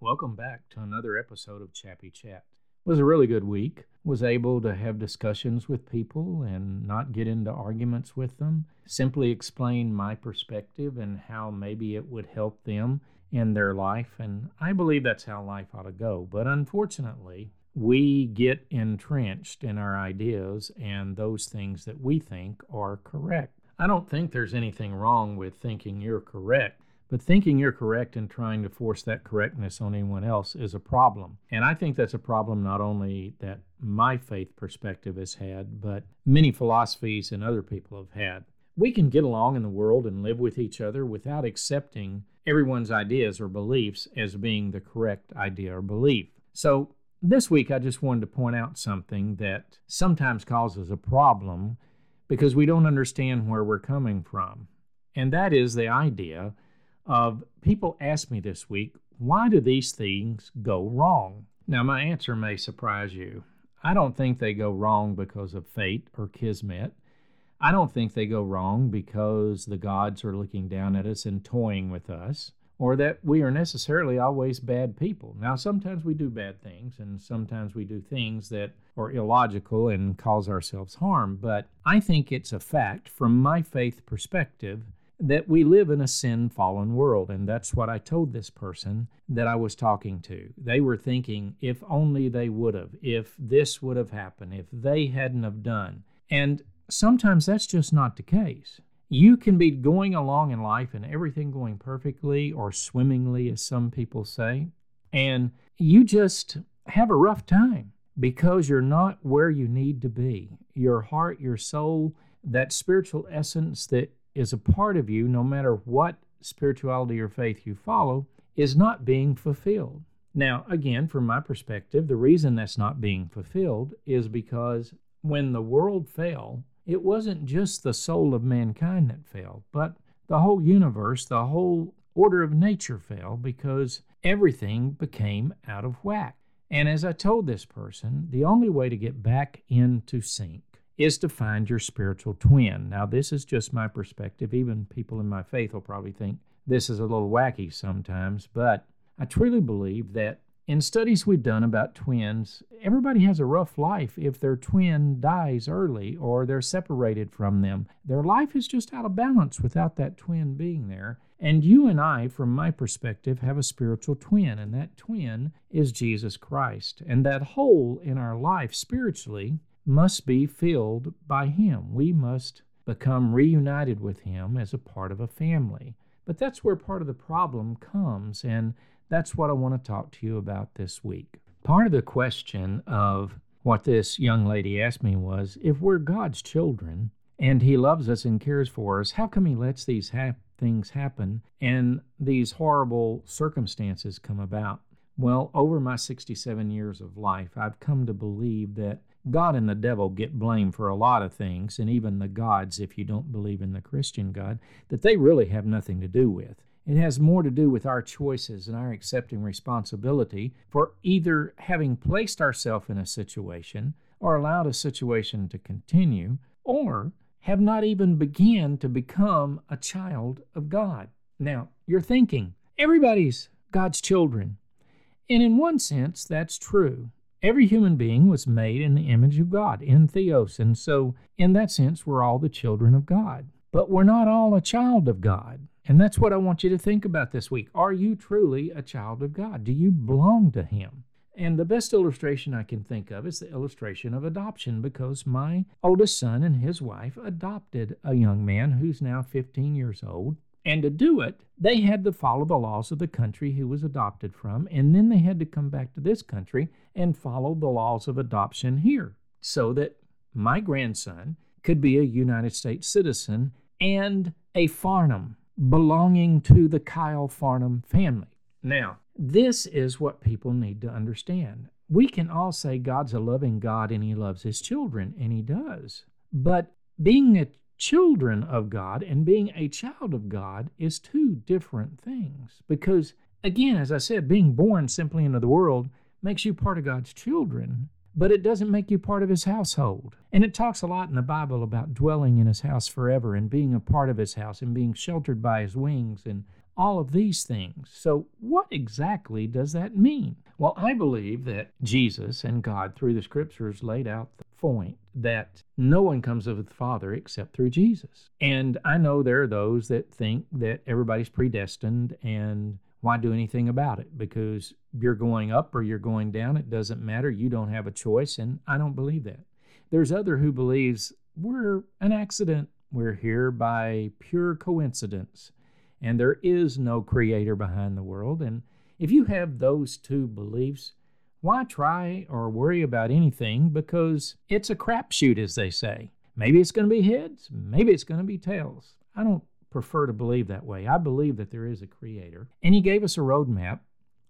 Welcome back to another episode of Chappy Chat. It was a really good week. Was able to have discussions with people and not get into arguments with them. Simply explain my perspective and how maybe it would help them in their life. And I believe that's how life ought to go. But unfortunately, we get entrenched in our ideas and those things that we think are correct. I don't think there's anything wrong with thinking you're correct, but thinking you're correct and trying to force that correctness on anyone else is a problem. And I think that's a problem not only that my faith perspective has had, but many philosophies and other people have had. We can get along in the world and live with each other without accepting everyone's ideas or beliefs as being the correct idea or belief. So, this week I just wanted to point out something that sometimes causes a problem because we don't understand where we're coming from. And that is the idea of people ask me this week, why do these things go wrong? Now, my answer may surprise you. I don't think they go wrong because of fate or kismet. I don't think they go wrong because the gods are looking down at us and toying with us, or that we are necessarily always bad people. Now, sometimes we do bad things, and sometimes we do things that are illogical and cause ourselves harm, but I think it's a fact from my faith perspective that we live in a sin fallen world. And that's what I told this person that I was talking to. They were thinking, if only they would have, if this would have happened, if they hadn't have done. And sometimes that's just not the case. You can be going along in life and everything going perfectly or swimmingly, as some people say, and you just have a rough time because you're not where you need to be. Your heart, your soul, that spiritual essence that is a part of you, no matter what spirituality or faith you follow, is not being fulfilled. Now, again, from my perspective, the reason that's not being fulfilled is because when the world fell, it wasn't just the soul of mankind that fell, but the whole universe, the whole order of nature fell because everything became out of whack. And as I told this person, the only way to get back into sync is to find your spiritual twin. Now, this is just my perspective. Even people in my faith will probably think this is a little wacky sometimes, but I truly believe that in studies we've done about twins, everybody has a rough life if their twin dies early or they're separated from them. Their life is just out of balance without that twin being there. And you and I, from my perspective, have a spiritual twin, and that twin is Jesus Christ. And that hole in our life spiritually must be filled by Him. We must become reunited with Him as a part of a family. But that's where part of the problem comes, and that's what I want to talk to you about this week. Part of the question of what this young lady asked me was if we're God's children and He loves us and cares for us, how come He lets these ha- things happen and these horrible circumstances come about? Well, over my 67 years of life, I've come to believe that God and the devil get blamed for a lot of things, and even the gods, if you don't believe in the Christian God, that they really have nothing to do with. It has more to do with our choices and our accepting responsibility for either having placed ourselves in a situation or allowed a situation to continue, or have not even begun to become a child of God. Now, you're thinking, everybody's God's children. And in one sense, that's true. Every human being was made in the image of God, in Theos, and so in that sense, we're all the children of God. But we're not all a child of God. And that's what I want you to think about this week. Are you truly a child of God? Do you belong to Him? And the best illustration I can think of is the illustration of adoption because my oldest son and his wife adopted a young man who's now 15 years old and to do it, they had to follow the laws of the country he was adopted from, and then they had to come back to this country and follow the laws of adoption here so that my grandson could be a United States citizen and a Farnham belonging to the Kyle Farnham family. Now, this is what people need to understand. We can all say God's a loving God and He loves His children, and He does. But being a children of God and being a child of God is two different things. Because, again, as I said, being born simply into the world makes you part of God's children, but it doesn't make you part of His household. And it talks a lot in the Bible about dwelling in His house forever and being a part of His house and being sheltered by His wings and all of these things. So, what exactly does that mean? Well, I believe that Jesus and God, through the scriptures, laid out the point that no one comes of the Father except through Jesus. And I know there are those that think that everybody's predestined and why do anything about it? Because you're going up or you're going down, it doesn't matter. You don't have a choice, and I don't believe that. There's other who believes we're an accident. We're here by pure coincidence, and there is no creator behind the world. And if you have those two beliefs, why try or worry about anything? Because it's a crapshoot, as they say. Maybe it's going to be heads, maybe it's going to be tails. I don't prefer to believe that way. I believe that there is a creator, and he gave us a roadmap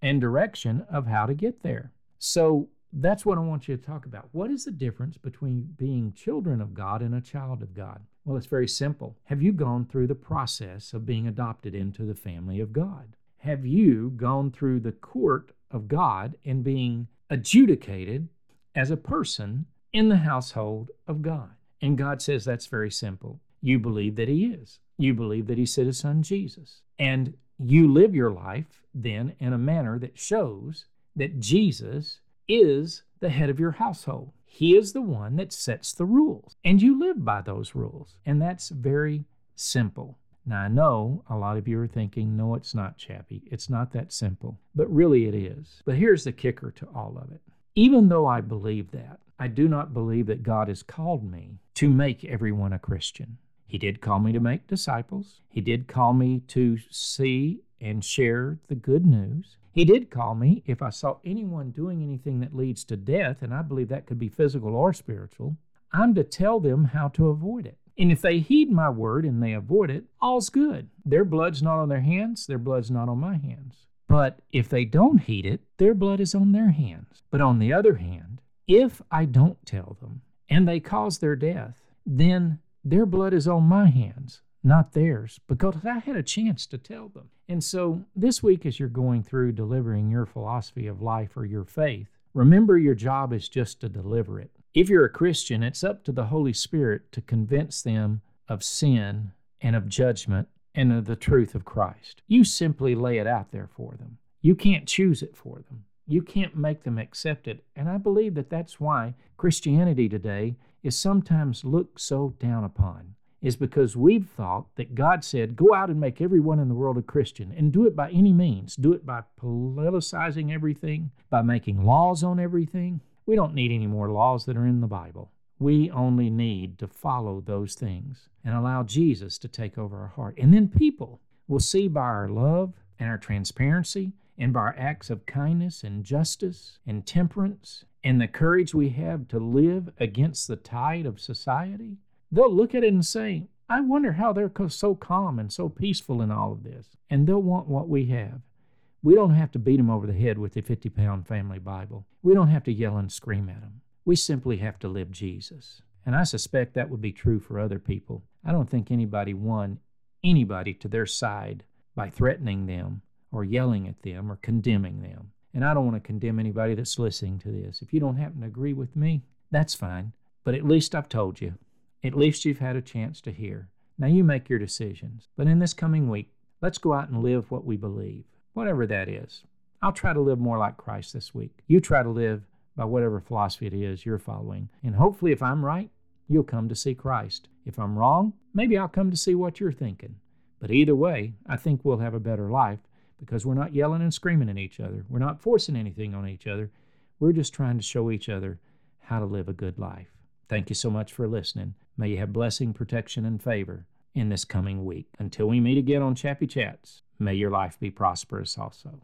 and direction of how to get there. So that's what I want you to talk about. What is the difference between being children of God and a child of God? Well, it's very simple. Have you gone through the process of being adopted into the family of God? Have you gone through the court of God and being adjudicated as a person in the household of God? And God says that's very simple. You believe that He is you believe that he sent his son Jesus. And you live your life then in a manner that shows that Jesus is the head of your household. He is the one that sets the rules, and you live by those rules. And that's very simple. Now, I know a lot of you are thinking, no, it's not, Chappie. It's not that simple. But really, it is. But here's the kicker to all of it. Even though I believe that, I do not believe that God has called me to make everyone a Christian. He did call me to make disciples. He did call me to see and share the good news. He did call me if I saw anyone doing anything that leads to death, and I believe that could be physical or spiritual, I'm to tell them how to avoid it. And if they heed my word and they avoid it, all's good. Their blood's not on their hands, their blood's not on my hands. But if they don't heed it, their blood is on their hands. But on the other hand, if I don't tell them and they cause their death, then their blood is on my hands, not theirs, because I had a chance to tell them. And so this week, as you're going through delivering your philosophy of life or your faith, remember your job is just to deliver it. If you're a Christian, it's up to the Holy Spirit to convince them of sin and of judgment and of the truth of Christ. You simply lay it out there for them. You can't choose it for them. You can't make them accept it. And I believe that that's why Christianity today is sometimes looked so down upon is because we've thought that God said, go out and make everyone in the world a Christian and do it by any means. Do it by politicizing everything, by making laws on everything. We don't need any more laws that are in the Bible. We only need to follow those things and allow Jesus to take over our heart. And then people will see by our love and our transparency and by our acts of kindness and justice and temperance and the courage we have to live against the tide of society, they'll look at it and say, I wonder how they're so calm and so peaceful in all of this. And they'll want what we have. We don't have to beat them over the head with the 50 pound family Bible. We don't have to yell and scream at them. We simply have to live Jesus. And I suspect that would be true for other people. I don't think anybody won anybody to their side by threatening them or yelling at them or condemning them. And I don't want to condemn anybody that's listening to this. If you don't happen to agree with me, that's fine. But at least I've told you. At least you've had a chance to hear. Now you make your decisions. But in this coming week, let's go out and live what we believe, whatever that is. I'll try to live more like Christ this week. You try to live by whatever philosophy it is you're following. And hopefully, if I'm right, you'll come to see Christ. If I'm wrong, maybe I'll come to see what you're thinking. But either way, I think we'll have a better life because we're not yelling and screaming at each other. We're not forcing anything on each other. We're just trying to show each other how to live a good life. Thank you so much for listening. May you have blessing, protection, and favor in this coming week. Until we meet again on Chappy Chats, may your life be prosperous also.